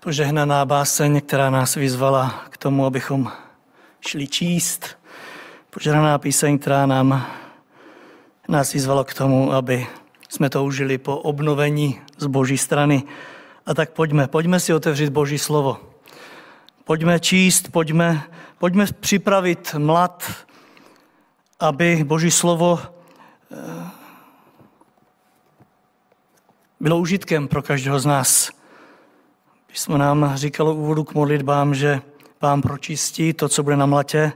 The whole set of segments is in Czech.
požehnaná báseň, která nás vyzvala k tomu, abychom šli číst. Požehnaná píseň, která nám, nás vyzvala k tomu, aby jsme to užili po obnovení z boží strany. A tak pojďme, pojďme si otevřít boží slovo. Pojďme číst, pojďme, pojďme připravit mlad, aby boží slovo eh, bylo užitkem pro každého z nás. Jsme nám říkalo úvodu k modlitbám, že vám pročistí to, co bude na mlatě,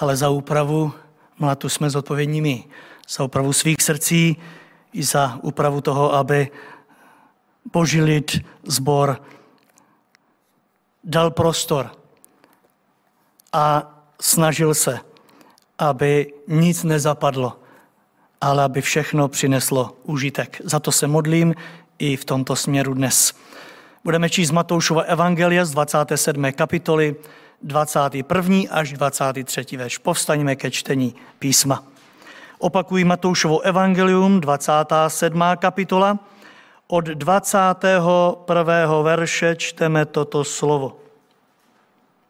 ale za úpravu mlatu jsme zodpovědní my. Za úpravu svých srdcí i za úpravu toho, aby boží lid, zbor dal prostor a snažil se, aby nic nezapadlo, ale aby všechno přineslo užitek. Za to se modlím i v tomto směru dnes. Budeme číst Matoušova evangelia z 27. kapitoly, 21. až 23. verš. Povstaňme ke čtení písma. Opakuji Matoušovo evangelium, 27. kapitola. Od 21. verše čteme toto slovo.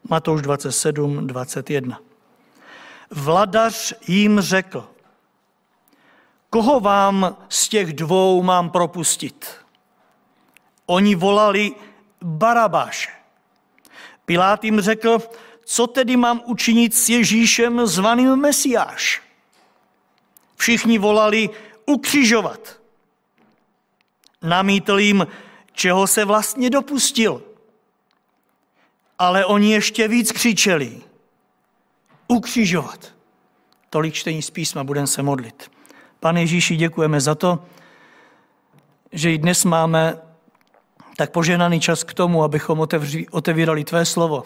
Matouš 27, 21. Vladař jim řekl, koho vám z těch dvou mám propustit? Oni volali Barabáše. Pilát jim řekl, co tedy mám učinit s Ježíšem zvaným Mesiáš? Všichni volali ukřižovat. Namítl jim, čeho se vlastně dopustil. Ale oni ještě víc křičeli. Ukřižovat. Tolik čtení z písma, budeme se modlit. Pane Ježíši, děkujeme za to, že i dnes máme tak poženaný čas k tomu, abychom otevři, otevírali Tvé slovo.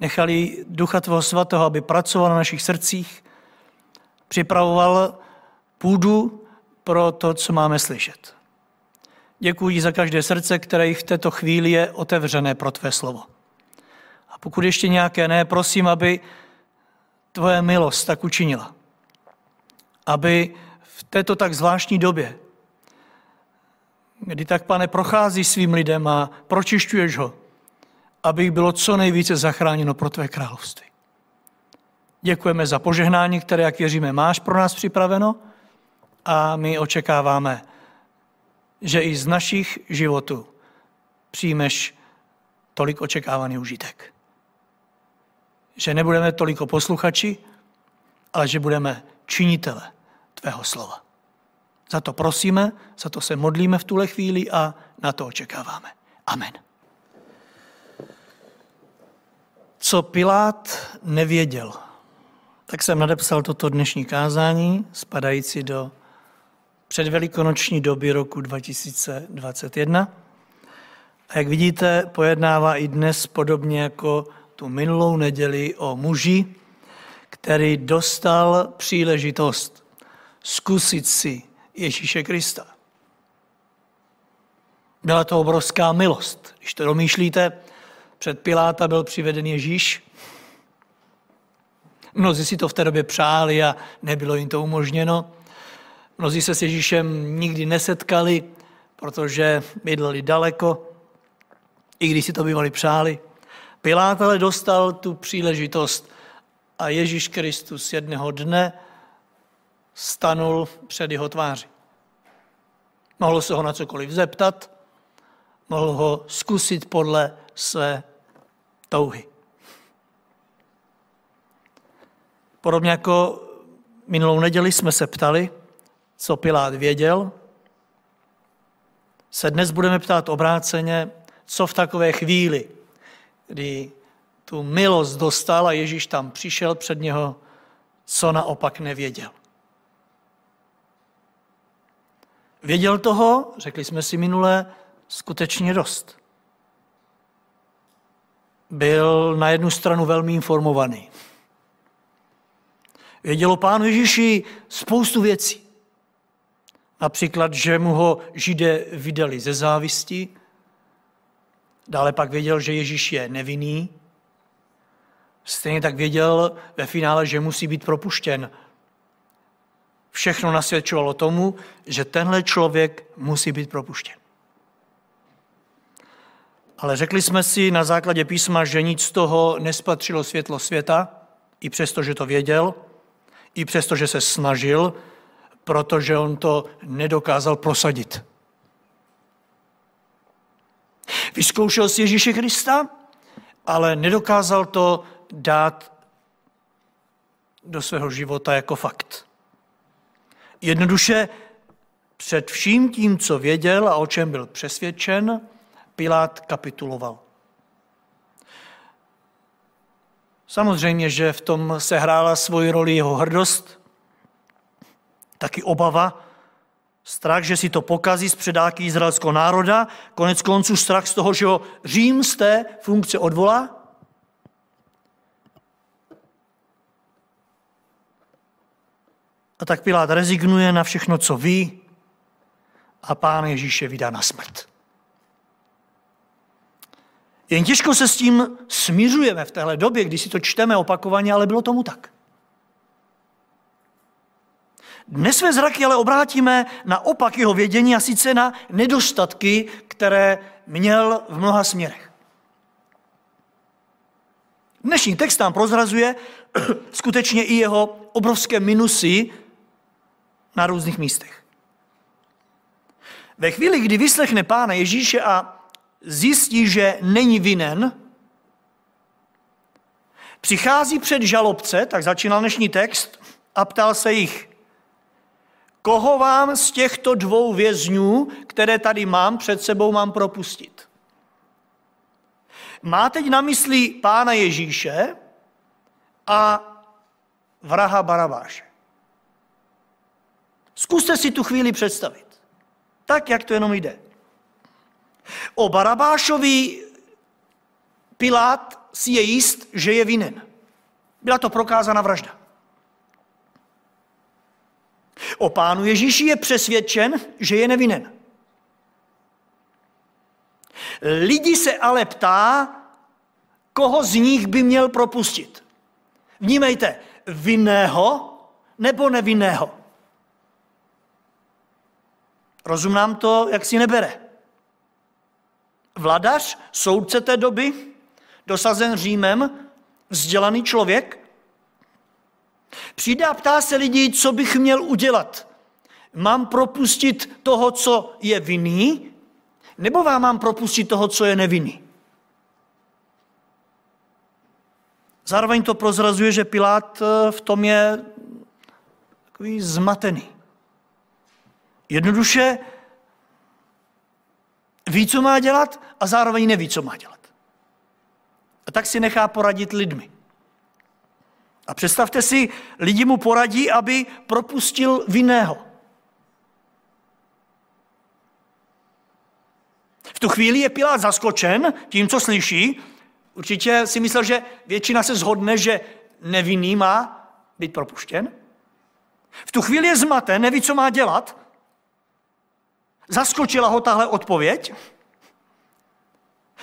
Nechali Ducha Tvého Svatého, aby pracoval na našich srdcích, připravoval půdu pro to, co máme slyšet. Děkuji za každé srdce, které v této chvíli je otevřené pro Tvé slovo. A pokud ještě nějaké ne, prosím, aby Tvoje milost tak učinila aby v této tak zvláštní době, kdy tak, pane, prochází svým lidem a pročišťuješ ho, aby bylo co nejvíce zachráněno pro tvé království. Děkujeme za požehnání, které, jak věříme, máš pro nás připraveno a my očekáváme, že i z našich životů přijmeš tolik očekávaný užitek. Že nebudeme toliko posluchači, ale že budeme činitele tvého slova. Za to prosíme, za to se modlíme v tuhle chvíli a na to očekáváme. Amen. Co Pilát nevěděl, tak jsem nadepsal toto dnešní kázání, spadající do předvelikonoční doby roku 2021. A jak vidíte, pojednává i dnes podobně jako tu minulou neděli o muži, který dostal příležitost zkusit si Ježíše Krista. Byla to obrovská milost. Když to domýšlíte, před Piláta byl přiveden Ježíš. Mnozí si to v té době přáli a nebylo jim to umožněno. Mnozí se s Ježíšem nikdy nesetkali, protože bydleli daleko, i když si to bývali přáli. Pilát ale dostal tu příležitost a Ježíš Kristus jedného dne stanul před jeho tváři. Mohl se ho na cokoliv zeptat, mohl ho zkusit podle své touhy. Podobně jako minulou neděli jsme se ptali, co Pilát věděl, se dnes budeme ptát obráceně, co v takové chvíli, kdy tu milost dostal a Ježíš tam přišel před něho, co naopak nevěděl. Věděl toho, řekli jsme si minule, skutečně dost. Byl na jednu stranu velmi informovaný. Věděl o pánu Ježíši spoustu věcí. Například, že mu ho židé vydali ze závisti. Dále pak věděl, že Ježíš je nevinný. Stejně tak věděl ve finále, že musí být propuštěn. Všechno nasvědčovalo tomu, že tenhle člověk musí být propuštěn. Ale řekli jsme si na základě písma, že nic z toho nespatřilo světlo světa, i přesto, že to věděl, i přesto, že se snažil, protože on to nedokázal prosadit. Vyzkoušel si Ježíše Krista, ale nedokázal to dát do svého života jako fakt. Jednoduše před vším tím, co věděl a o čem byl přesvědčen, Pilát kapituloval. Samozřejmě, že v tom se hrála svoji roli jeho hrdost, taky obava, strach, že si to pokazí z předáky izraelského národa, konec konců strach z toho, že ho Řím z té funkce odvolá. A tak Pilát rezignuje na všechno, co ví a pán Ježíše vydá na smrt. Jen těžko se s tím smířujeme v téhle době, kdy si to čteme opakovaně, ale bylo tomu tak. Dnes své zraky ale obrátíme na opak jeho vědění a sice na nedostatky, které měl v mnoha směrech. Dnešní text nám prozrazuje skutečně i jeho obrovské minusy na různých místech. Ve chvíli, kdy vyslechne pána Ježíše a zjistí, že není vinen, přichází před žalobce, tak začínal dnešní text, a ptal se jich, koho vám z těchto dvou vězňů, které tady mám, před sebou mám propustit? Má teď na mysli pána Ježíše a vraha Barabáše. Zkuste si tu chvíli představit. Tak, jak to jenom jde. O Barabášovi Pilát si je jist, že je vinen. Byla to prokázána vražda. O pánu Ježíši je přesvědčen, že je nevinen. Lidi se ale ptá, koho z nich by měl propustit. Vnímejte, vinného nebo nevinného. Rozum nám to jak si nebere. Vladař, soudce té doby, dosazen Římem, vzdělaný člověk, přijde a ptá se lidí, co bych měl udělat. Mám propustit toho, co je vinný, nebo vám mám propustit toho, co je nevinný? Zároveň to prozrazuje, že Pilát eh, v tom je takový zmatený. Jednoduše ví, co má dělat a zároveň neví, co má dělat. A tak si nechá poradit lidmi. A představte si, lidi mu poradí, aby propustil vinného. V tu chvíli je Pilát zaskočen tím, co slyší. Určitě si myslel, že většina se zhodne, že nevinný má být propuštěn. V tu chvíli je zmaten, neví, co má dělat Zaskočila ho tahle odpověď?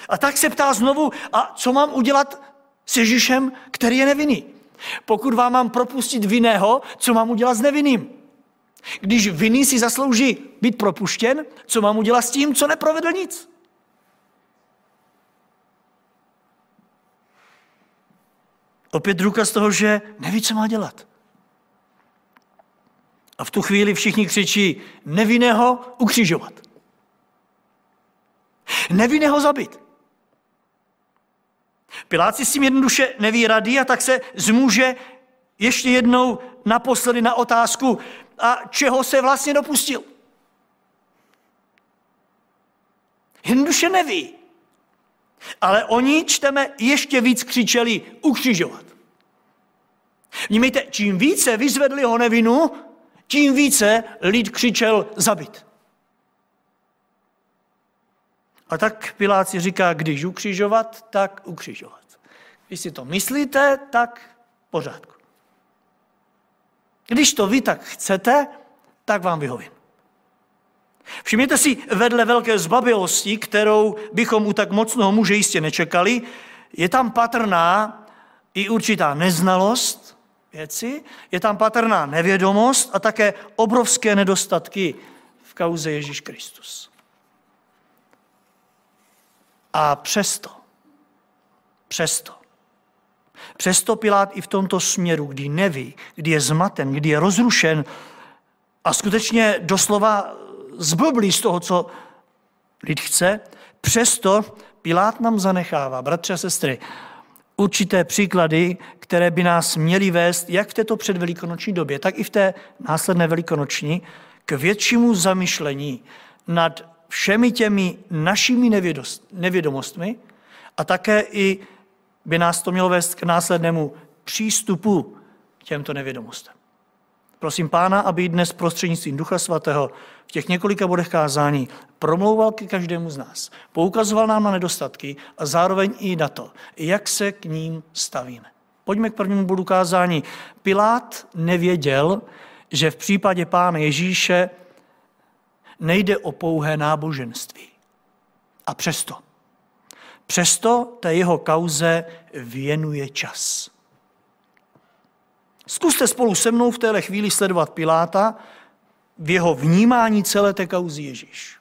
A tak se ptá znovu, a co mám udělat s Ježíšem, který je nevinný? Pokud vám mám propustit vinného, co mám udělat s nevinným? Když vinný si zaslouží být propuštěn, co mám udělat s tím, co neprovedl nic? Opět důkaz toho, že neví, co má dělat. A v tu chvíli všichni křičí, nevinného ukřižovat. Nevinného zabít. Pilát si s tím jednoduše neví rady a tak se zmůže ještě jednou naposledy na otázku, a čeho se vlastně dopustil. Jednoduše neví. Ale oni, čteme, ještě víc křičeli ukřižovat. Vnímejte, čím více vyzvedli ho nevinu, tím více lid křičel zabit. A tak Pilát si říká, když ukřižovat, tak ukřižovat. Když si to myslíte, tak pořádku. Když to vy tak chcete, tak vám vyhovím. Všimněte si vedle velké zbabilosti, kterou bychom u tak mocného muže jistě nečekali, je tam patrná i určitá neznalost věci, je tam patrná nevědomost a také obrovské nedostatky v kauze Ježíš Kristus. A přesto, přesto, přesto Pilát i v tomto směru, kdy neví, kdy je zmaten, kdy je rozrušen a skutečně doslova zblblý z toho, co lid chce, přesto Pilát nám zanechává, bratře a sestry, určité příklady, které by nás měly vést jak v této předvelikonoční době, tak i v té následné velikonoční k většímu zamyšlení nad všemi těmi našimi nevědomostmi a také i by nás to mělo vést k následnému přístupu k těmto nevědomostem. Prosím Pána, aby dnes prostřednictvím Ducha Svatého v těch několika bodech kázání promlouval ke každému z nás. Poukazoval nám na nedostatky a zároveň i na to, jak se k ním stavíme. Pojďme k prvnímu bodu kázání. Pilát nevěděl, že v případě Pána Ježíše nejde o pouhé náboženství. A přesto, přesto té jeho kauze věnuje čas. Zkuste spolu se mnou v téhle chvíli sledovat Piláta v jeho vnímání celé té kauzy Ježíš.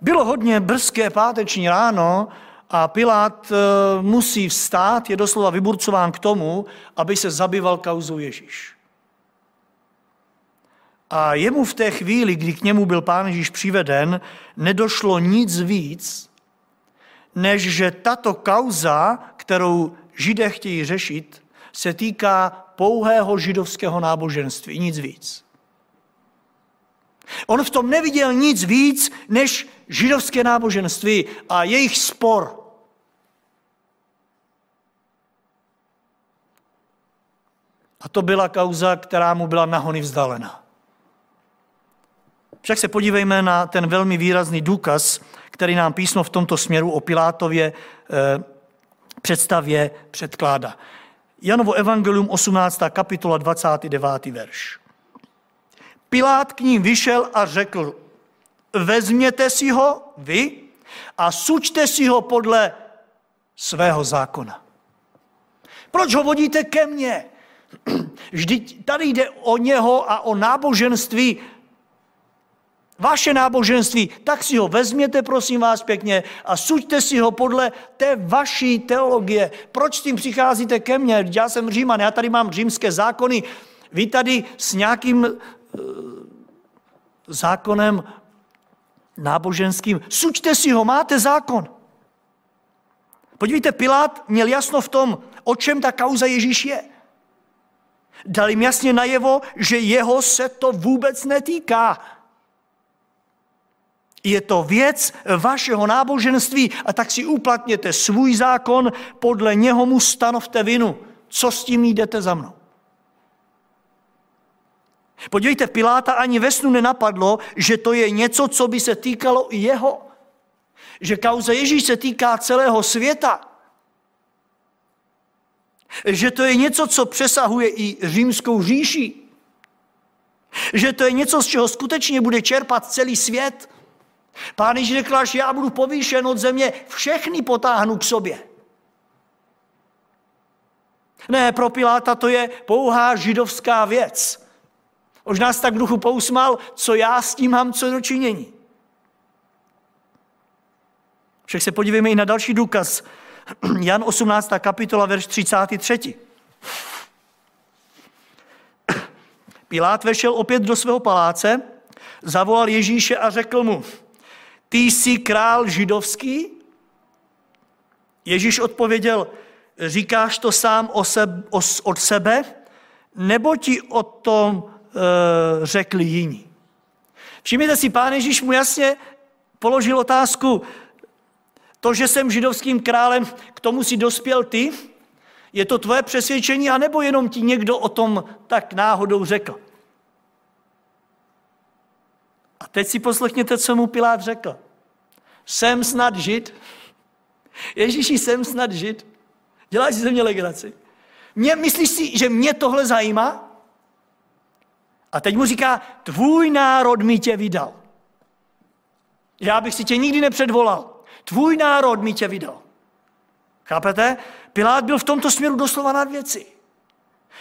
Bylo hodně brzké páteční ráno a Pilát eh, musí vstát, je doslova vyburcován k tomu, aby se zabýval kauzou Ježíš. A jemu v té chvíli, kdy k němu byl pán Ježíš přiveden, nedošlo nic víc, než že tato kauza, kterou židé chtějí řešit, se týká pouhého židovského náboženství, nic víc. On v tom neviděl nic víc než židovské náboženství a jejich spor. A to byla kauza, která mu byla nahony vzdálena. Však se podívejme na ten velmi výrazný důkaz, který nám písmo v tomto směru o Pilátově eh, představě předkládá. Janovo evangelium 18. kapitola 29. verš. Pilát k ním vyšel a řekl, vezměte si ho vy a sučte si ho podle svého zákona. Proč ho vodíte ke mně? Vždyť tady jde o něho a o náboženství, vaše náboženství, tak si ho vezměte, prosím vás pěkně, a suďte si ho podle té vaší teologie. Proč s tím přicházíte ke mně? Já jsem Říman, já tady mám římské zákony, vy tady s nějakým uh, zákonem náboženským, suďte si ho, máte zákon. Podívejte, Pilát měl jasno v tom, o čem ta kauza Ježíš je. Dal jim jasně najevo, že jeho se to vůbec netýká. Je to věc vašeho náboženství a tak si uplatněte svůj zákon, podle něho mu stanovte vinu. Co s tím jdete za mnou? Podívejte, Piláta ani ve snu nenapadlo, že to je něco, co by se týkalo i jeho. Že kauza Ježíš se týká celého světa. Že to je něco, co přesahuje i římskou říši. Že to je něco, z čeho skutečně bude čerpat celý svět. Pán Ježíš řekl, až já budu povýšen od země, všechny potáhnu k sobě. Ne, pro Piláta to je pouhá židovská věc. Možná se tak duchu pousmal, co já s tím mám co dočinění. Však se podívejme i na další důkaz. Jan 18. kapitola, verš 33. Pilát vešel opět do svého paláce, zavolal Ježíše a řekl mu, ty jsi král židovský? Ježíš odpověděl, říkáš to sám o sebe, o, od sebe, nebo ti o tom e, řekli jiní? Všimněte si, pán Ježíš mu jasně položil otázku, to, že jsem židovským králem, k tomu si dospěl ty? Je to tvoje přesvědčení, anebo jenom ti někdo o tom tak náhodou řekl? A teď si poslechněte, co mu Pilát řekl. Jsem snad žid? Ježíši, jsem snad žid? Děláš si ze mě legraci? Mě, myslíš si, že mě tohle zajímá? A teď mu říká, tvůj národ mi tě vydal. Já bych si tě nikdy nepředvolal. Tvůj národ mi tě vydal. Chápete? Pilát byl v tomto směru doslova nad věci.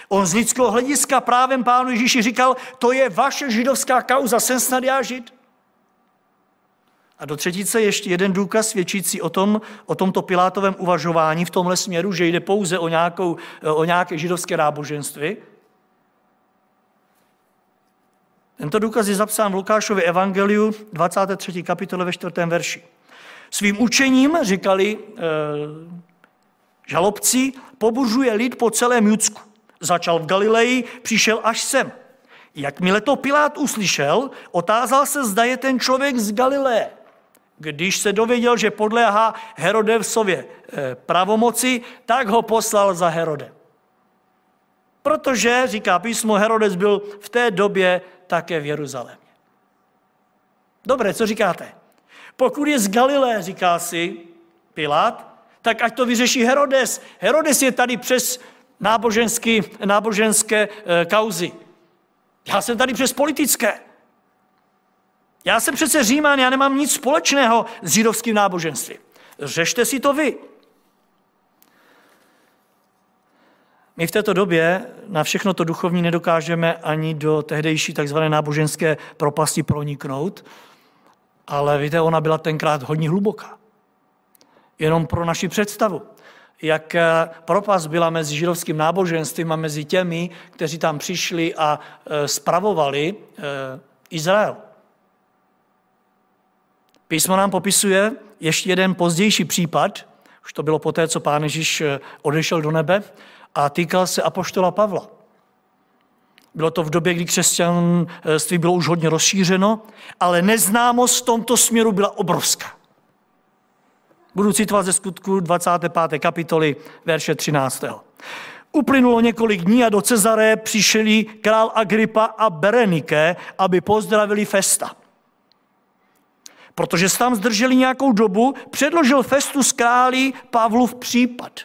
On z lidského hlediska právem pánu Ježíši říkal, to je vaše židovská kauza, jsem snad já žid. A do třetice ještě jeden důkaz svědčící o, tom, o tomto Pilátovém uvažování v tomhle směru, že jde pouze o, nějakou, o nějaké židovské náboženství. Tento důkaz je zapsán v Lukášově evangeliu 23. kapitole ve 4. verši. Svým učením, říkali e, žalobci, pobuřuje lid po celém Judsku. Začal v Galileji, přišel až sem. Jakmile to Pilát uslyšel, otázal se, zda je ten člověk z Galileje. Když se dověděl, že podléhá Herodevsově eh, pravomoci, tak ho poslal za Herodem. Protože, říká písmo, Herodes byl v té době také v Jeruzalémě. Dobré, co říkáte? Pokud je z Galileje, říká si Pilát, tak ať to vyřeší Herodes. Herodes je tady přes náboženské e, kauzy. Já jsem tady přes politické. Já jsem přece Římán, já nemám nic společného s židovským náboženstvím. Řešte si to vy. My v této době na všechno to duchovní nedokážeme ani do tehdejší takzvané náboženské propasti proniknout, ale víte, ona byla tenkrát hodně hluboká. Jenom pro naši představu, jak eh, propast byla mezi židovským náboženstvím a mezi těmi, kteří tam přišli a eh, spravovali eh, Izrael. Písmo nám popisuje ještě jeden pozdější případ, už to bylo poté, co pán Ježíš odešel do nebe, a týkal se apoštola Pavla. Bylo to v době, kdy křesťanství bylo už hodně rozšířeno, ale neznámost v tomto směru byla obrovská. Budu citovat ze skutku 25. kapitoly, verše 13. Uplynulo několik dní a do Cezaré přišli král Agrippa a Berenike, aby pozdravili Festa. Protože se tam zdrželi nějakou dobu, předložil Festus králi Pavlův případ.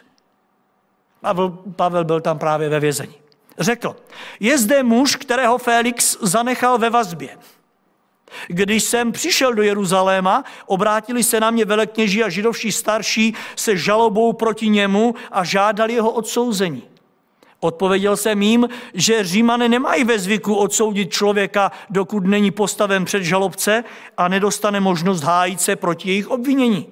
Pavel, Pavel byl tam právě ve vězení. Řekl, je zde muž, kterého Felix zanechal ve vazbě. Když jsem přišel do Jeruzaléma, obrátili se na mě velekněží a židovští starší se žalobou proti němu a žádali jeho odsouzení. Odpověděl jsem jim, že římané nemají ve zvyku odsoudit člověka, dokud není postaven před žalobce a nedostane možnost hájit se proti jejich obvinění.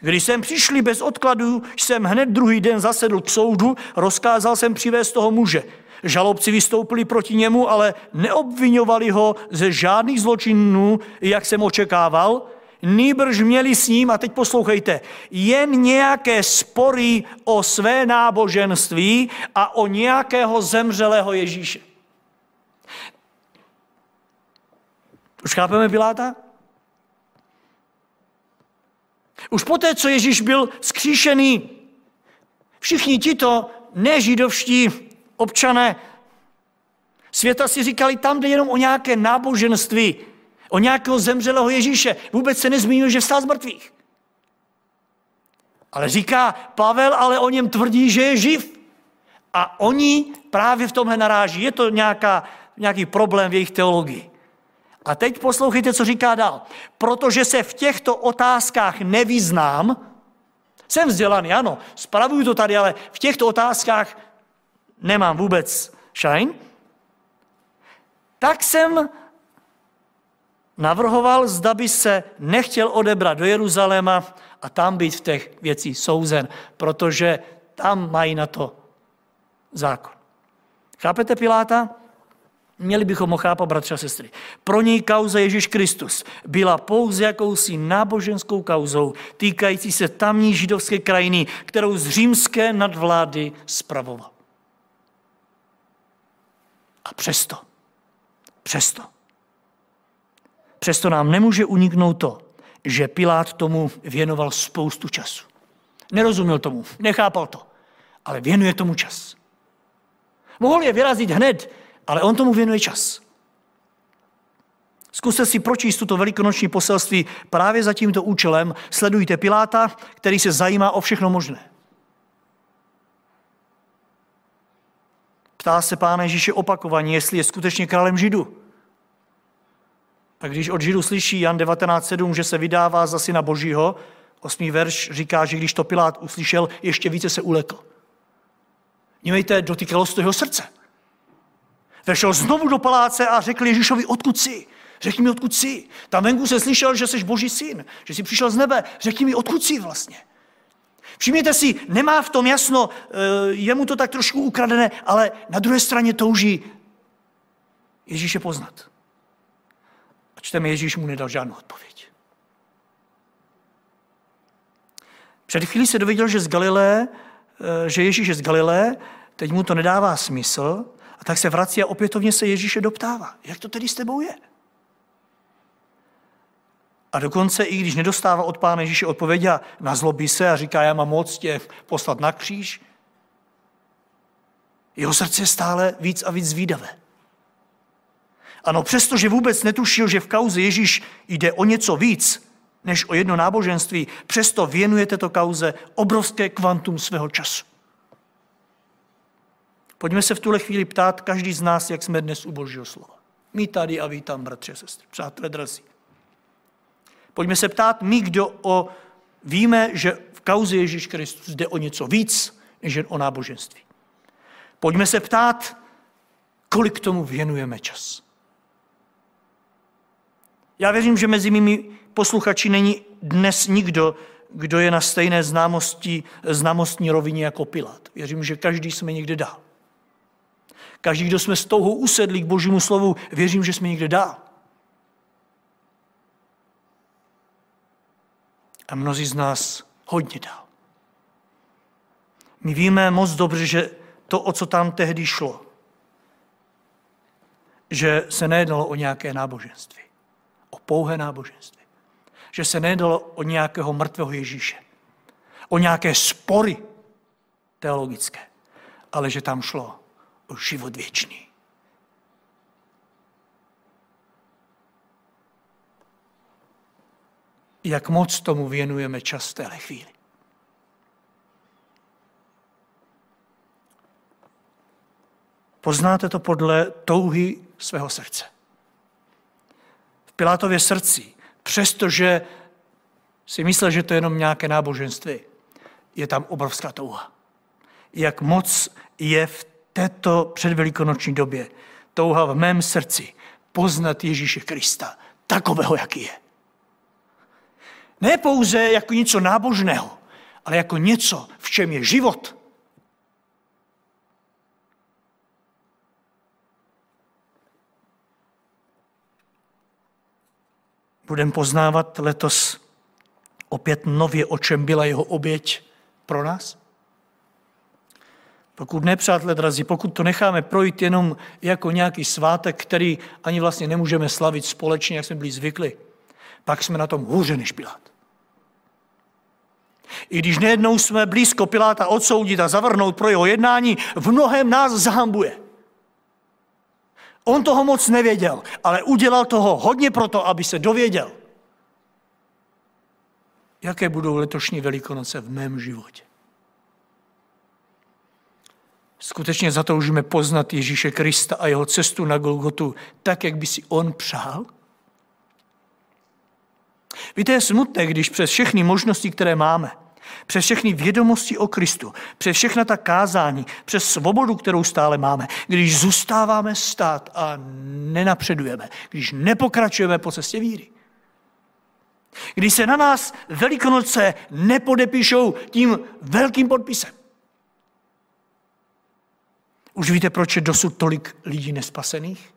Když jsem přišli bez odkladu, jsem hned druhý den zasedl k soudu, rozkázal jsem přivést toho muže – Žalobci vystoupili proti němu, ale neobvinovali ho ze žádných zločinů, jak jsem očekával. Nýbrž měli s ním, a teď poslouchejte, jen nějaké spory o své náboženství a o nějakého zemřelého Ježíše. Už chápeme Piláta? Už poté, co Ježíš byl skříšený, všichni tito nežidovští občané světa si říkali, tam jde jenom o nějaké náboženství, o nějakého zemřelého Ježíše. Vůbec se nezmínil, že vstal z mrtvých. Ale říká Pavel, ale o něm tvrdí, že je živ. A oni právě v tomhle naráží. Je to nějaká, nějaký problém v jejich teologii. A teď poslouchejte, co říká dál. Protože se v těchto otázkách nevyznám, jsem vzdělaný, ano, spravuju to tady, ale v těchto otázkách nemám vůbec šajn, tak jsem navrhoval, zda by se nechtěl odebrat do Jeruzaléma a tam být v těch věcí souzen, protože tam mají na to zákon. Chápete Piláta? Měli bychom ho chápat, bratři a sestry. Pro něj kauza Ježíš Kristus byla pouze jakousi náboženskou kauzou týkající se tamní židovské krajiny, kterou z římské nadvlády spravoval. A přesto, přesto, přesto nám nemůže uniknout to, že Pilát tomu věnoval spoustu času. Nerozuměl tomu, nechápal to, ale věnuje tomu čas. Mohl je vyrazit hned, ale on tomu věnuje čas. Zkuste si pročíst tuto velikonoční poselství právě za tímto účelem. Sledujte Piláta, který se zajímá o všechno možné. Ptá se pána Ježíše opakovaně, jestli je skutečně králem Židu. A když od Židu slyší Jan 19.7, že se vydává za syna Božího, osmý verš říká, že když to Pilát uslyšel, ještě více se ulekl. Nímejte, dotýkalo se to jeho srdce. Vešel znovu do paláce a řekl Ježíšovi, odkud jsi? Řekni mi, odkud jsi. Tam venku se slyšel, že jsi boží syn, že jsi přišel z nebe. Řekni mi, odkud jsi vlastně. Všimněte si, nemá v tom jasno, eh, je mu to tak trošku ukradené, ale na druhé straně touží Ježíše poznat. A čteme, Ježíš mu nedal žádnou odpověď. Před chvílí se dověděl, že z Galilé, eh, že Ježíš je z Galilé, teď mu to nedává smysl, a tak se vrací a opětovně se Ježíše doptává. Jak to tedy s tebou je? A dokonce, i když nedostává od Pána Ježíše odpověď a nazlobí se a říká, já mám moc tě poslat na kříž, jeho srdce je stále víc a víc zvídavé. Ano, přestože vůbec netušil, že v kauze Ježíš jde o něco víc, než o jedno náboženství, přesto věnuje této kauze obrovské kvantum svého času. Pojďme se v tuhle chvíli ptát každý z nás, jak jsme dnes u Božího slova. My tady a vy tam, bratře, sestry, přátelé drazí. Pojďme se ptát my, kdo o, víme, že v kauze Ježíš Kristus jde o něco víc, než jen o náboženství. Pojďme se ptát, kolik tomu věnujeme čas. Já věřím, že mezi mými posluchači není dnes nikdo, kdo je na stejné známosti, známostní rovině jako Pilát. Věřím, že každý jsme někde dál. Každý, kdo jsme s touhou usedli k božímu slovu, věřím, že jsme někde dál. A mnozí z nás hodně dál. My víme moc dobře, že to, o co tam tehdy šlo, že se nejednalo o nějaké náboženství, o pouhé náboženství. Že se nejednalo o nějakého mrtvého Ježíše, o nějaké spory teologické, ale že tam šlo o život věčný. Jak moc tomu věnujeme čas v téhle chvíli. Poznáte to podle touhy svého srdce. V Pilátově srdci, přestože si myslel, že to je jenom nějaké náboženství, je tam obrovská touha. Jak moc je v této předvelikonoční době touha v mém srdci poznat Ježíše Krista, takového, jaký je. Ne pouze jako něco nábožného, ale jako něco, v čem je život. Budeme poznávat letos opět nově, o čem byla jeho oběť pro nás? Pokud ne, přátelé drazí, pokud to necháme projít jenom jako nějaký svátek, který ani vlastně nemůžeme slavit společně, jak jsme byli zvykli, pak jsme na tom hůře než Pilát. I když nejednou jsme blízko Piláta odsoudit a zavrnout pro jeho jednání, v mnohem nás zahambuje. On toho moc nevěděl, ale udělal toho hodně proto, aby se dověděl. Jaké budou letošní velikonoce v mém životě? skutečně zatoužíme poznat Ježíše Krista a jeho cestu na Golgotu tak, jak by si on přál? Víte, je smutné, když přes všechny možnosti, které máme, přes všechny vědomosti o Kristu, přes všechna ta kázání, přes svobodu, kterou stále máme, když zůstáváme stát a nenapředujeme, když nepokračujeme po cestě víry. Když se na nás Velikonoce nepodepíšou tím velkým podpisem. Už víte, proč je dosud tolik lidí nespasených?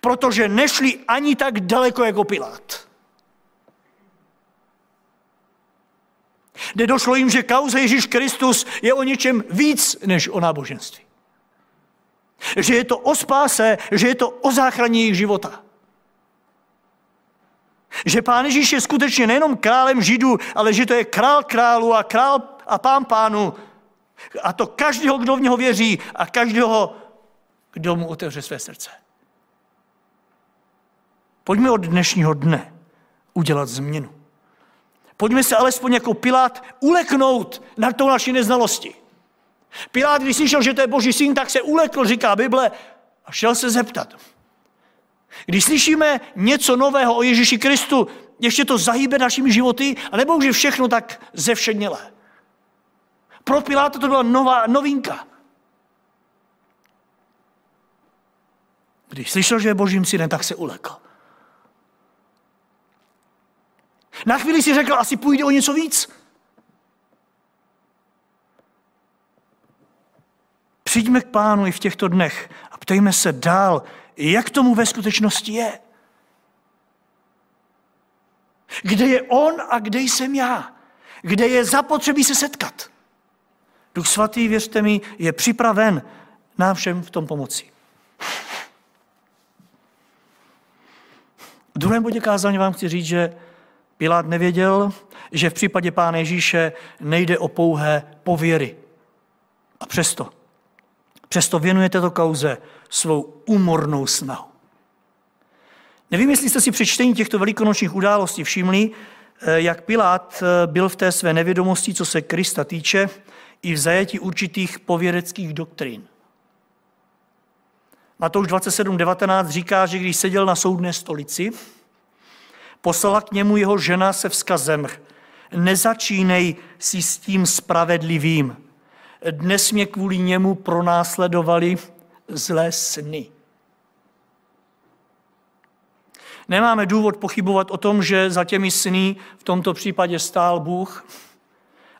Protože nešli ani tak daleko jako Pilát. Kde došlo jim, že kauza Ježíš Kristus je o něčem víc než o náboženství. Že je to o spáse, že je to o záchraně jejich života. Že pán Ježíš je skutečně nejenom králem Židů, ale že to je král králu a král a pán pánu, a to každého, kdo v něho věří a každého, kdo mu otevře své srdce. Pojďme od dnešního dne udělat změnu. Pojďme se alespoň jako Pilát uleknout na tou naší neznalosti. Pilát, když slyšel, že to je boží syn, tak se ulekl, říká Bible, a šel se zeptat. Když slyšíme něco nového o Ježíši Kristu, ještě to zahýbe našimi životy, anebo už je všechno tak zevšednělé. Pro Piláta to byla nová novinka. Když slyšel, že je božím synem, tak se ulekl. Na chvíli si řekl, asi půjde o něco víc. Přijďme k pánu i v těchto dnech a ptejme se dál, jak tomu ve skutečnosti je. Kde je on a kde jsem já? Kde je zapotřebí se setkat? Duch svatý, věřte mi, je připraven nám všem v tom pomoci. V druhém bodě kázání vám chci říct, že Pilát nevěděl, že v případě Pána Ježíše nejde o pouhé pověry. A přesto, přesto věnuje této kauze svou úmornou snahu. Nevím, jestli jste si při čtení těchto velikonočních událostí všimli, eh, jak Pilát eh, byl v té své nevědomosti, co se Krista týče, i v zajetí určitých povědeckých doktrín. Matouš 27.19 říká, že když seděl na soudné stolici, poslala k němu jeho žena se vzkazem, nezačínej si s tím spravedlivým. Dnes mě kvůli němu pronásledovali zlé sny. Nemáme důvod pochybovat o tom, že za těmi sny v tomto případě stál Bůh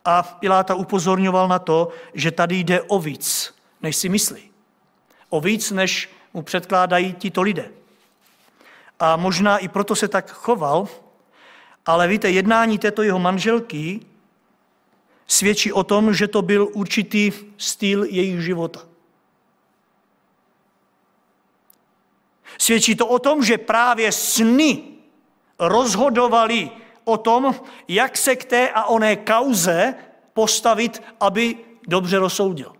a Piláta upozorňoval na to, že tady jde o víc, než si myslí. O víc, než mu předkládají tito lidé. A možná i proto se tak choval, ale víte, jednání této jeho manželky svědčí o tom, že to byl určitý styl jejich života. Svědčí to o tom, že právě sny rozhodovali o tom, jak se k té a oné kauze postavit, aby dobře rozsoudil.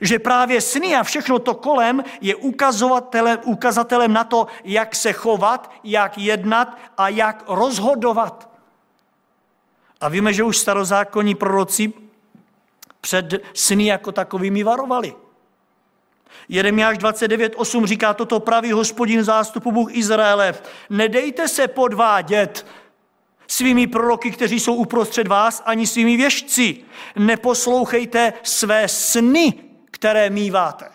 Že právě sny a všechno to kolem je ukazatelem, ukazatelem na to, jak se chovat, jak jednat a jak rozhodovat. A víme, že už starozákonní proroci před sny jako takovými varovali. Jeremiáš 29.8 říká, toto pravý hospodin zástupu Bůh Izraele. Nedejte se podvádět svými proroky, kteří jsou uprostřed vás, ani svými věžci. Neposlouchejte své sny, které míváte.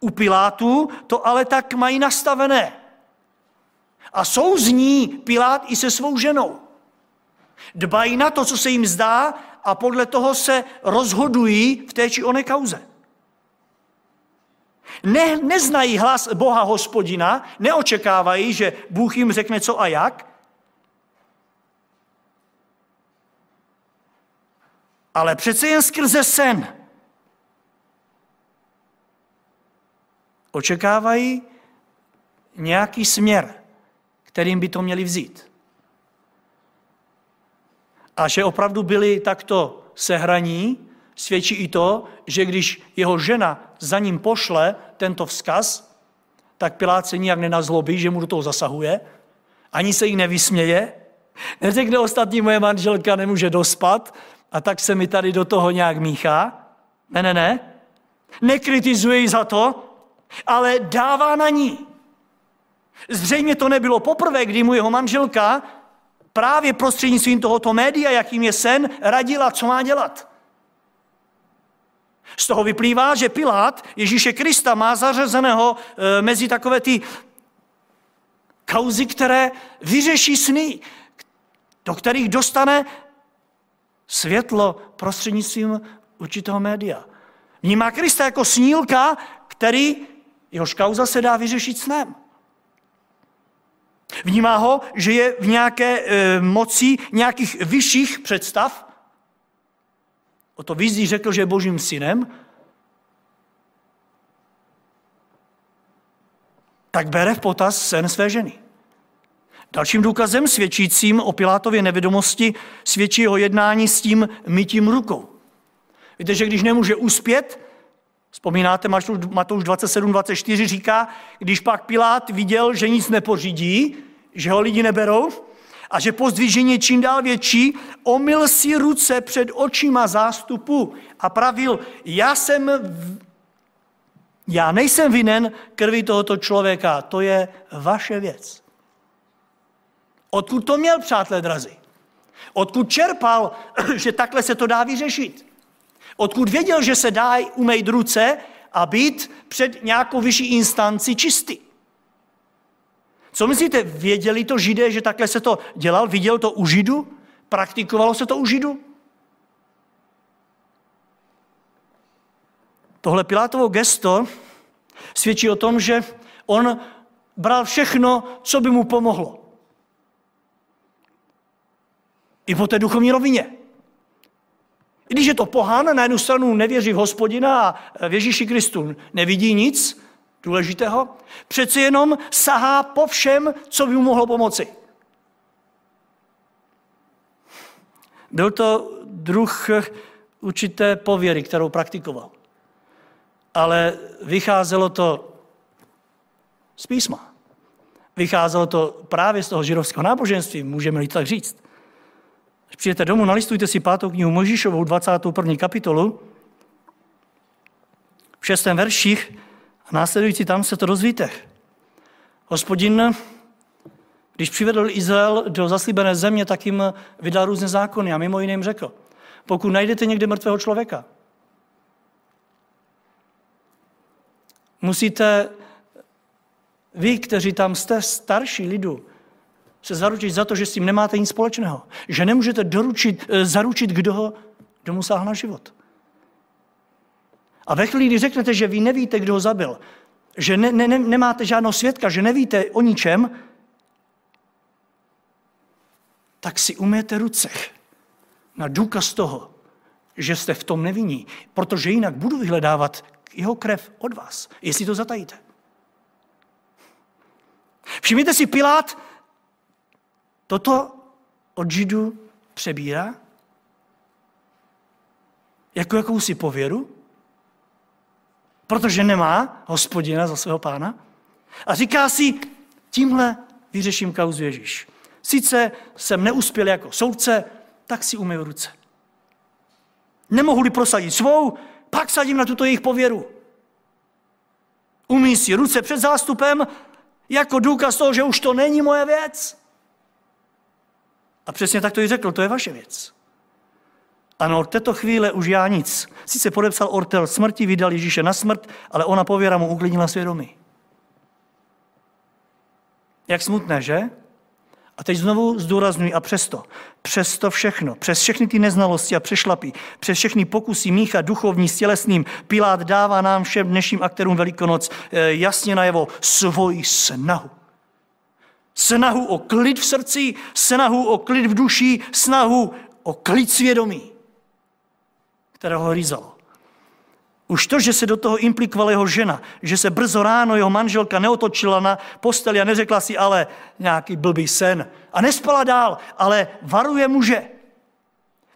U Pilátu to ale tak mají nastavené. A jsou z ní Pilát i se svou ženou. Dbají na to, co se jim zdá a podle toho se rozhodují v té či oné kauze. Ne, neznají hlas Boha hospodina, neočekávají, že Bůh jim řekne co a jak, ale přece jen skrze sen. Očekávají nějaký směr, kterým by to měli vzít. A že opravdu byli takto sehraní, svědčí i to, že když jeho žena za ním pošle tento vzkaz, tak Pilát se nijak nenazlobí, že mu do toho zasahuje, ani se jí nevysměje, neřekne ostatní moje manželka nemůže dospat, a tak se mi tady do toho nějak míchá. Ne, ne, ne. Nekritizuje ji za to, ale dává na ní. Zřejmě to nebylo poprvé, kdy mu jeho manželka právě prostřednictvím tohoto média, jakým je sen, radila, co má dělat. Z toho vyplývá, že Pilát Ježíše Krista má zařazeného e, mezi takové ty kauzy, které vyřeší sny, do kterých dostane světlo prostřednictvím určitého média. Vnímá Krista jako snílka, který jehož kauza se dá vyřešit snem. Vnímá ho, že je v nějaké e, moci nějakých vyšších představ. O to víc, řekl, že je božím synem, tak bere v potaz sen své ženy. Dalším důkazem svědčícím o Pilátově nevědomosti svědčí jeho jednání s tím mytím rukou. Víte, že když nemůže uspět, vzpomínáte Matouš 27, 24 říká, když pak Pilát viděl, že nic nepořídí, že ho lidi neberou a že pozdvižení čím dál větší, omyl si ruce před očima zástupu a pravil, já jsem, já nejsem vinen krvi tohoto člověka, to je vaše věc. Odkud to měl, přátelé drazí? Odkud čerpal, že takhle se to dá vyřešit? Odkud věděl, že se dá umejt ruce a být před nějakou vyšší instanci čistý. Co myslíte, věděli to židé, že takhle se to dělal? Viděl to u židu? Praktikovalo se to u židu? Tohle Pilátovo gesto svědčí o tom, že on bral všechno, co by mu pomohlo. I po té duchovní rovině. I když je to pohán, na jednu stranu nevěří v hospodina a v Ježíši Kristu nevidí nic důležitého, přeci jenom sahá po všem, co by mu mohlo pomoci. Byl to druh určité pověry, kterou praktikoval. Ale vycházelo to z písma. Vycházelo to právě z toho židovského náboženství, můžeme-li tak říct. Když přijete domů, nalistujte si pátou knihu Možíšovou, 21. kapitolu, v šestém verších a následující tam se to dozvíte. Hospodin, když přivedl Izrael do zaslíbené země, tak jim vydal různé zákony a mimo jiné jim řekl, pokud najdete někde mrtvého člověka, musíte vy, kteří tam jste starší lidu, se zaručit za to, že s tím nemáte nic společného. Že nemůžete doručit, eh, zaručit, kdo ho, kdo mu sáhl na život. A ve chvíli, kdy řeknete, že vy nevíte, kdo ho zabil, že ne, ne, nemáte žádnou svědka, že nevíte o ničem, tak si umyjete ruce na důkaz toho, že jste v tom nevinní, protože jinak budu vyhledávat jeho krev od vás, jestli to zatajíte. Všimněte si, Pilát toto od Židů přebírá jako jakousi pověru, protože nemá hospodina za svého pána. A říká si, tímhle vyřeším kauzu Ježíš. Sice jsem neuspěl jako soudce, tak si umyju ruce. Nemohu-li prosadit svou, pak sadím na tuto jejich pověru. Umí si ruce před zástupem jako důkaz toho, že už to není moje věc. A přesně tak to i řekl, to je vaše věc. Ano, od této chvíle už já nic. Sice podepsal ortel smrti, vydal Ježíše na smrt, ale ona pověra mu uklidnila svědomí. Jak smutné, že? A teď znovu zdůraznuju a přesto, přesto všechno, přes všechny ty neznalosti a přešlapy, přes všechny pokusy mícha duchovní s tělesným, Pilát dává nám všem dnešním aktérům Velikonoc eh, jasně najevo svoji snahu. Snahu o klid v srdci, snahu o klid v duši, snahu o klid svědomí, kterého ho rýzalo. Už to, že se do toho implikovala jeho žena, že se brzo ráno jeho manželka neotočila na posteli a neřekla si ale nějaký blbý sen a nespala dál, ale varuje muže.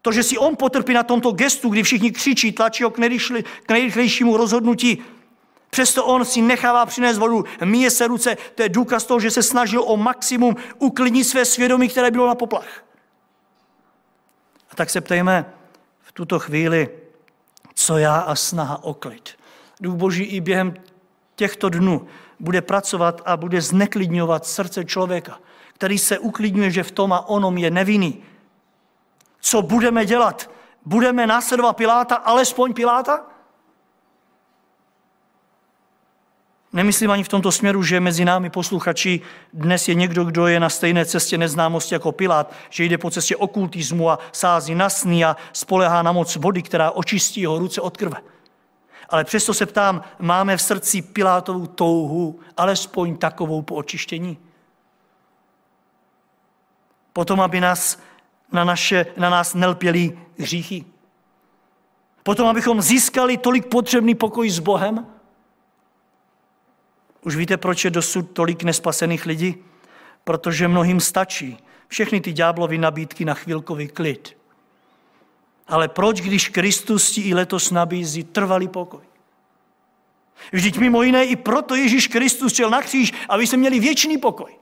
To, že si on potrpí na tomto gestu, kdy všichni křičí, tlačí ho k nejrychlejšímu rozhodnutí, Přesto on si nechává přinést vodu, míje se ruce, to je důkaz toho, že se snažil o maximum uklidnit své svědomí, které bylo na poplach. A tak se ptejme v tuto chvíli, co já a snaha o klid. Duch Boží i během těchto dnů bude pracovat a bude zneklidňovat srdce člověka, který se uklidňuje, že v tom a onom je nevinný. Co budeme dělat? Budeme následovat Piláta, alespoň Piláta? Nemyslím ani v tomto směru, že mezi námi posluchači dnes je někdo, kdo je na stejné cestě neznámosti jako Pilát, že jde po cestě okultismu a sází na sny a spolehá na moc vody, která očistí jeho ruce od krve. Ale přesto se ptám, máme v srdci Pilátovou touhu, alespoň takovou po očištění? Potom, aby nás, na, naše, na nás nelpěli hříchy. Potom, abychom získali tolik potřebný pokoj s Bohem, už víte, proč je dosud tolik nespasených lidí? Protože mnohým stačí všechny ty ďáblovy nabídky na chvilkový klid. Ale proč, když Kristus ti i letos nabízí trvalý pokoj? Vždyť mimo jiné i proto Ježíš Kristus šel na kříž, aby se měli věčný pokoj.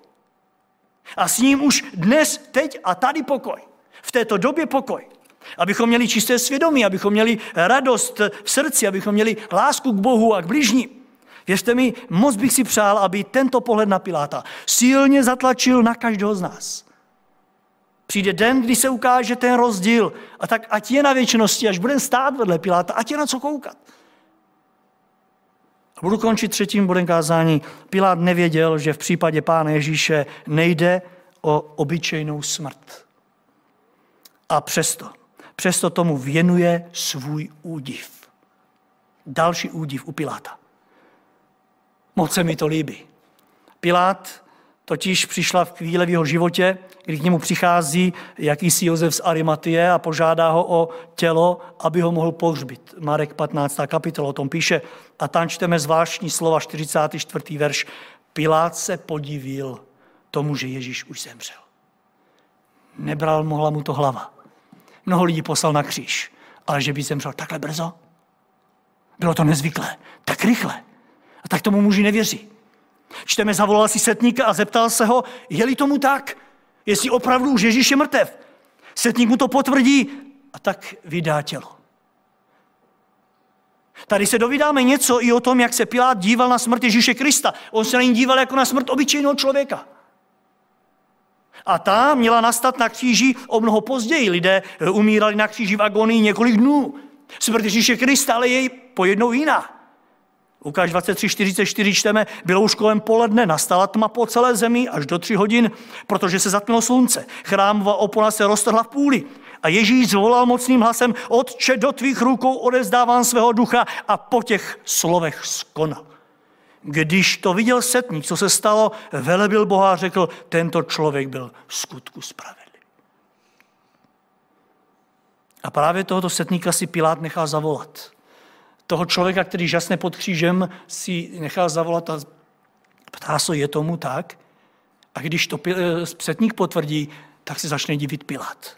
A s ním už dnes, teď a tady pokoj. V této době pokoj. Abychom měli čisté svědomí, abychom měli radost v srdci, abychom měli lásku k Bohu a k bližním. Věřte mi, moc bych si přál, aby tento pohled na Piláta silně zatlačil na každého z nás. Přijde den, kdy se ukáže ten rozdíl. A tak ať je na věčnosti, až budeme stát vedle Piláta, ať je na co koukat. A budu končit třetím bodem kázání. Pilát nevěděl, že v případě Pána Ježíše nejde o obyčejnou smrt. A přesto, přesto tomu věnuje svůj údiv. Další údiv u Piláta. Moc se mi to líbí. Pilát totiž přišla v chvíli v jeho životě, kdy k němu přichází jakýsi Josef z Arimatie a požádá ho o tělo, aby ho mohl pohřbit. Marek 15. kapitola o tom píše. A tam čteme zvláštní slova, 44. verš. Pilát se podivil tomu, že Ježíš už zemřel. Nebral, mohla mu to hlava. Mnoho lidí poslal na kříž, ale že by zemřel takhle brzo? Bylo to nezvyklé, tak rychle. A tak tomu muži nevěří. Čteme, zavolal si setníka a zeptal se ho, je-li tomu tak, jestli opravdu už Ježíš je mrtev. Setník mu to potvrdí a tak vydá tělo. Tady se dovídáme něco i o tom, jak se Pilát díval na smrt Ježíše Krista. On se na ní díval jako na smrt obyčejného člověka. A ta měla nastat na kříži o mnoho později. Lidé umírali na kříži v agonii několik dnů. Smrt Ježíše Krista ale je pojednou jiná. Lukáš 23.44 čteme, bylo už kolem poledne, nastala tma po celé zemi až do tři hodin, protože se zatmilo slunce. Chrámová opona se roztrhla v půli. A Ježíš zvolal mocným hlasem, Otče, do tvých rukou odezdávám svého ducha a po těch slovech skonal. Když to viděl setník, co se stalo, velebil Boha a řekl, tento člověk byl v skutku spravedlivý. A právě tohoto setníka si Pilát nechal zavolat toho člověka, který žasne pod křížem, si nechal zavolat a ptá se, je tomu tak? A když to předník potvrdí, tak se začne divit Pilát.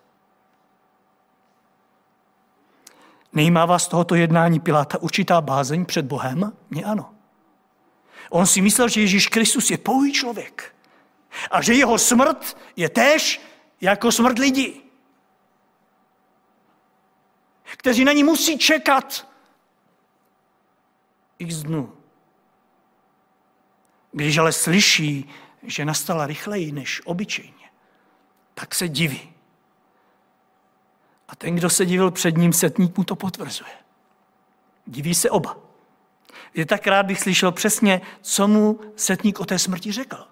Nejímá vás tohoto jednání Piláta určitá bázeň před Bohem? Mně ano. On si myslel, že Ježíš Kristus je pouhý člověk. A že jeho smrt je též jako smrt lidí. Kteří na ní musí čekat x dnů. Když ale slyší, že nastala rychleji než obyčejně, tak se diví. A ten, kdo se divil před ním, setník mu to potvrzuje. Diví se oba. Je tak rád bych slyšel přesně, co mu setník o té smrti řekl.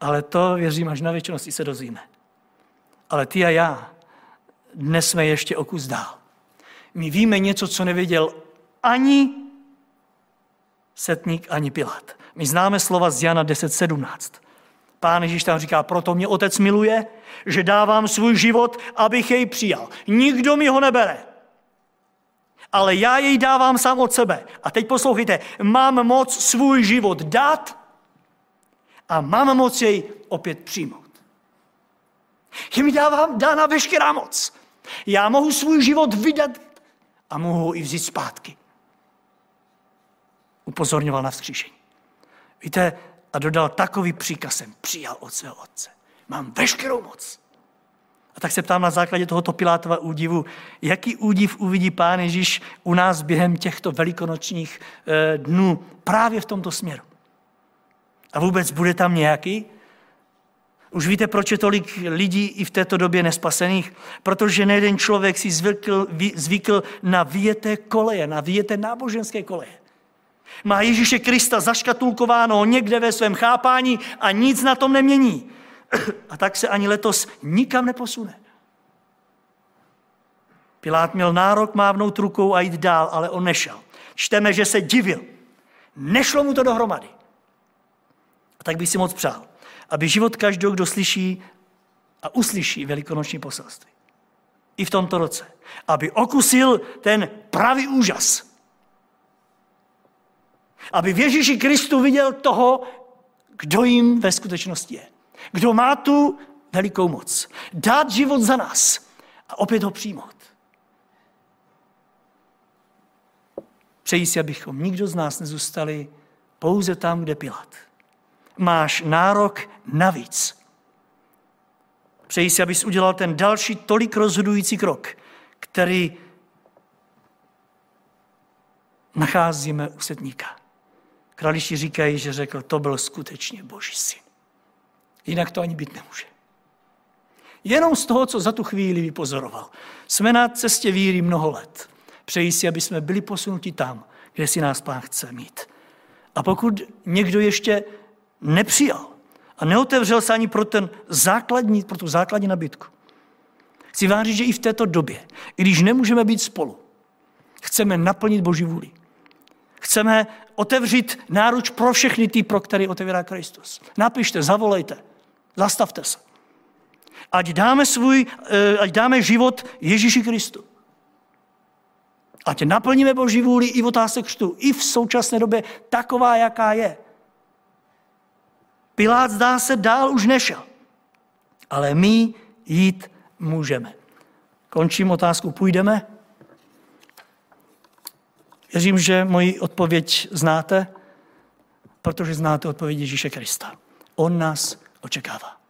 Ale to, věřím, až na věčnosti se dozvíme. Ale ty a já dnes jsme ještě o kus dál. My víme něco, co nevěděl ani setník, ani Pilát. My známe slova z Jana 10.17. Pán Ježíš tam říká, proto mě otec miluje, že dávám svůj život, abych jej přijal. Nikdo mi ho nebere. Ale já jej dávám sám od sebe. A teď poslouchejte, mám moc svůj život dát a mám moc jej opět přijmout. Je mi dávám dána veškerá moc. Já mohu svůj život vydat a mohu ho i vzít zpátky upozorňoval na vzkříšení. Víte, a dodal takový příkaz jsem přijal od svého otce. Mám veškerou moc. A tak se ptám na základě tohoto Pilátova údivu, jaký údiv uvidí Pán Ježíš u nás během těchto velikonočních eh, dnů právě v tomto směru. A vůbec bude tam nějaký? Už víte, proč je tolik lidí i v této době nespasených? Protože nejeden člověk si zvykl, zvykl na vyjeté koleje, na vyjeté náboženské koleje. Má Ježíše Krista zaškatulkováno někde ve svém chápání a nic na tom nemění. A tak se ani letos nikam neposune. Pilát měl nárok mávnout rukou a jít dál, ale on nešel. Čteme, že se divil. Nešlo mu to dohromady. A tak bych si moc přál, aby život každého, kdo slyší a uslyší velikonoční poselství, i v tomto roce, aby okusil ten pravý úžas, aby v Ježíši Kristu viděl toho, kdo jim ve skutečnosti je. Kdo má tu velikou moc. Dát život za nás a opět ho přijmout. Přeji si, abychom nikdo z nás nezůstali pouze tam, kde Pilat. Máš nárok navíc. Přeji si, abys udělal ten další tolik rozhodující krok, který nacházíme u setníka. Krališi říkají, že řekl, to byl skutečně boží syn. Jinak to ani být nemůže. Jenom z toho, co za tu chvíli vypozoroval. Jsme na cestě víry mnoho let. Přeji si, aby jsme byli posunuti tam, kde si nás Pán chce mít. A pokud někdo ještě nepřijal a neotevřel se ani pro, ten základní, pro tu základní nabídku, chci vám říct, že i v této době, i když nemůžeme být spolu, chceme naplnit Boží vůli. Chceme otevřít náruč pro všechny ty, pro které otevírá Kristus. Napište, zavolejte, zastavte se. Ať dáme, svůj, eh, ať dáme život Ježíši Kristu. Ať naplníme Boží vůli i v otázce křtu, i v současné době taková, jaká je. Pilát zdá se dál už nešel, ale my jít můžeme. Končím otázku, půjdeme? Věřím, že moji odpověď znáte, protože znáte odpověď Ježíše Krista. On nás očekává.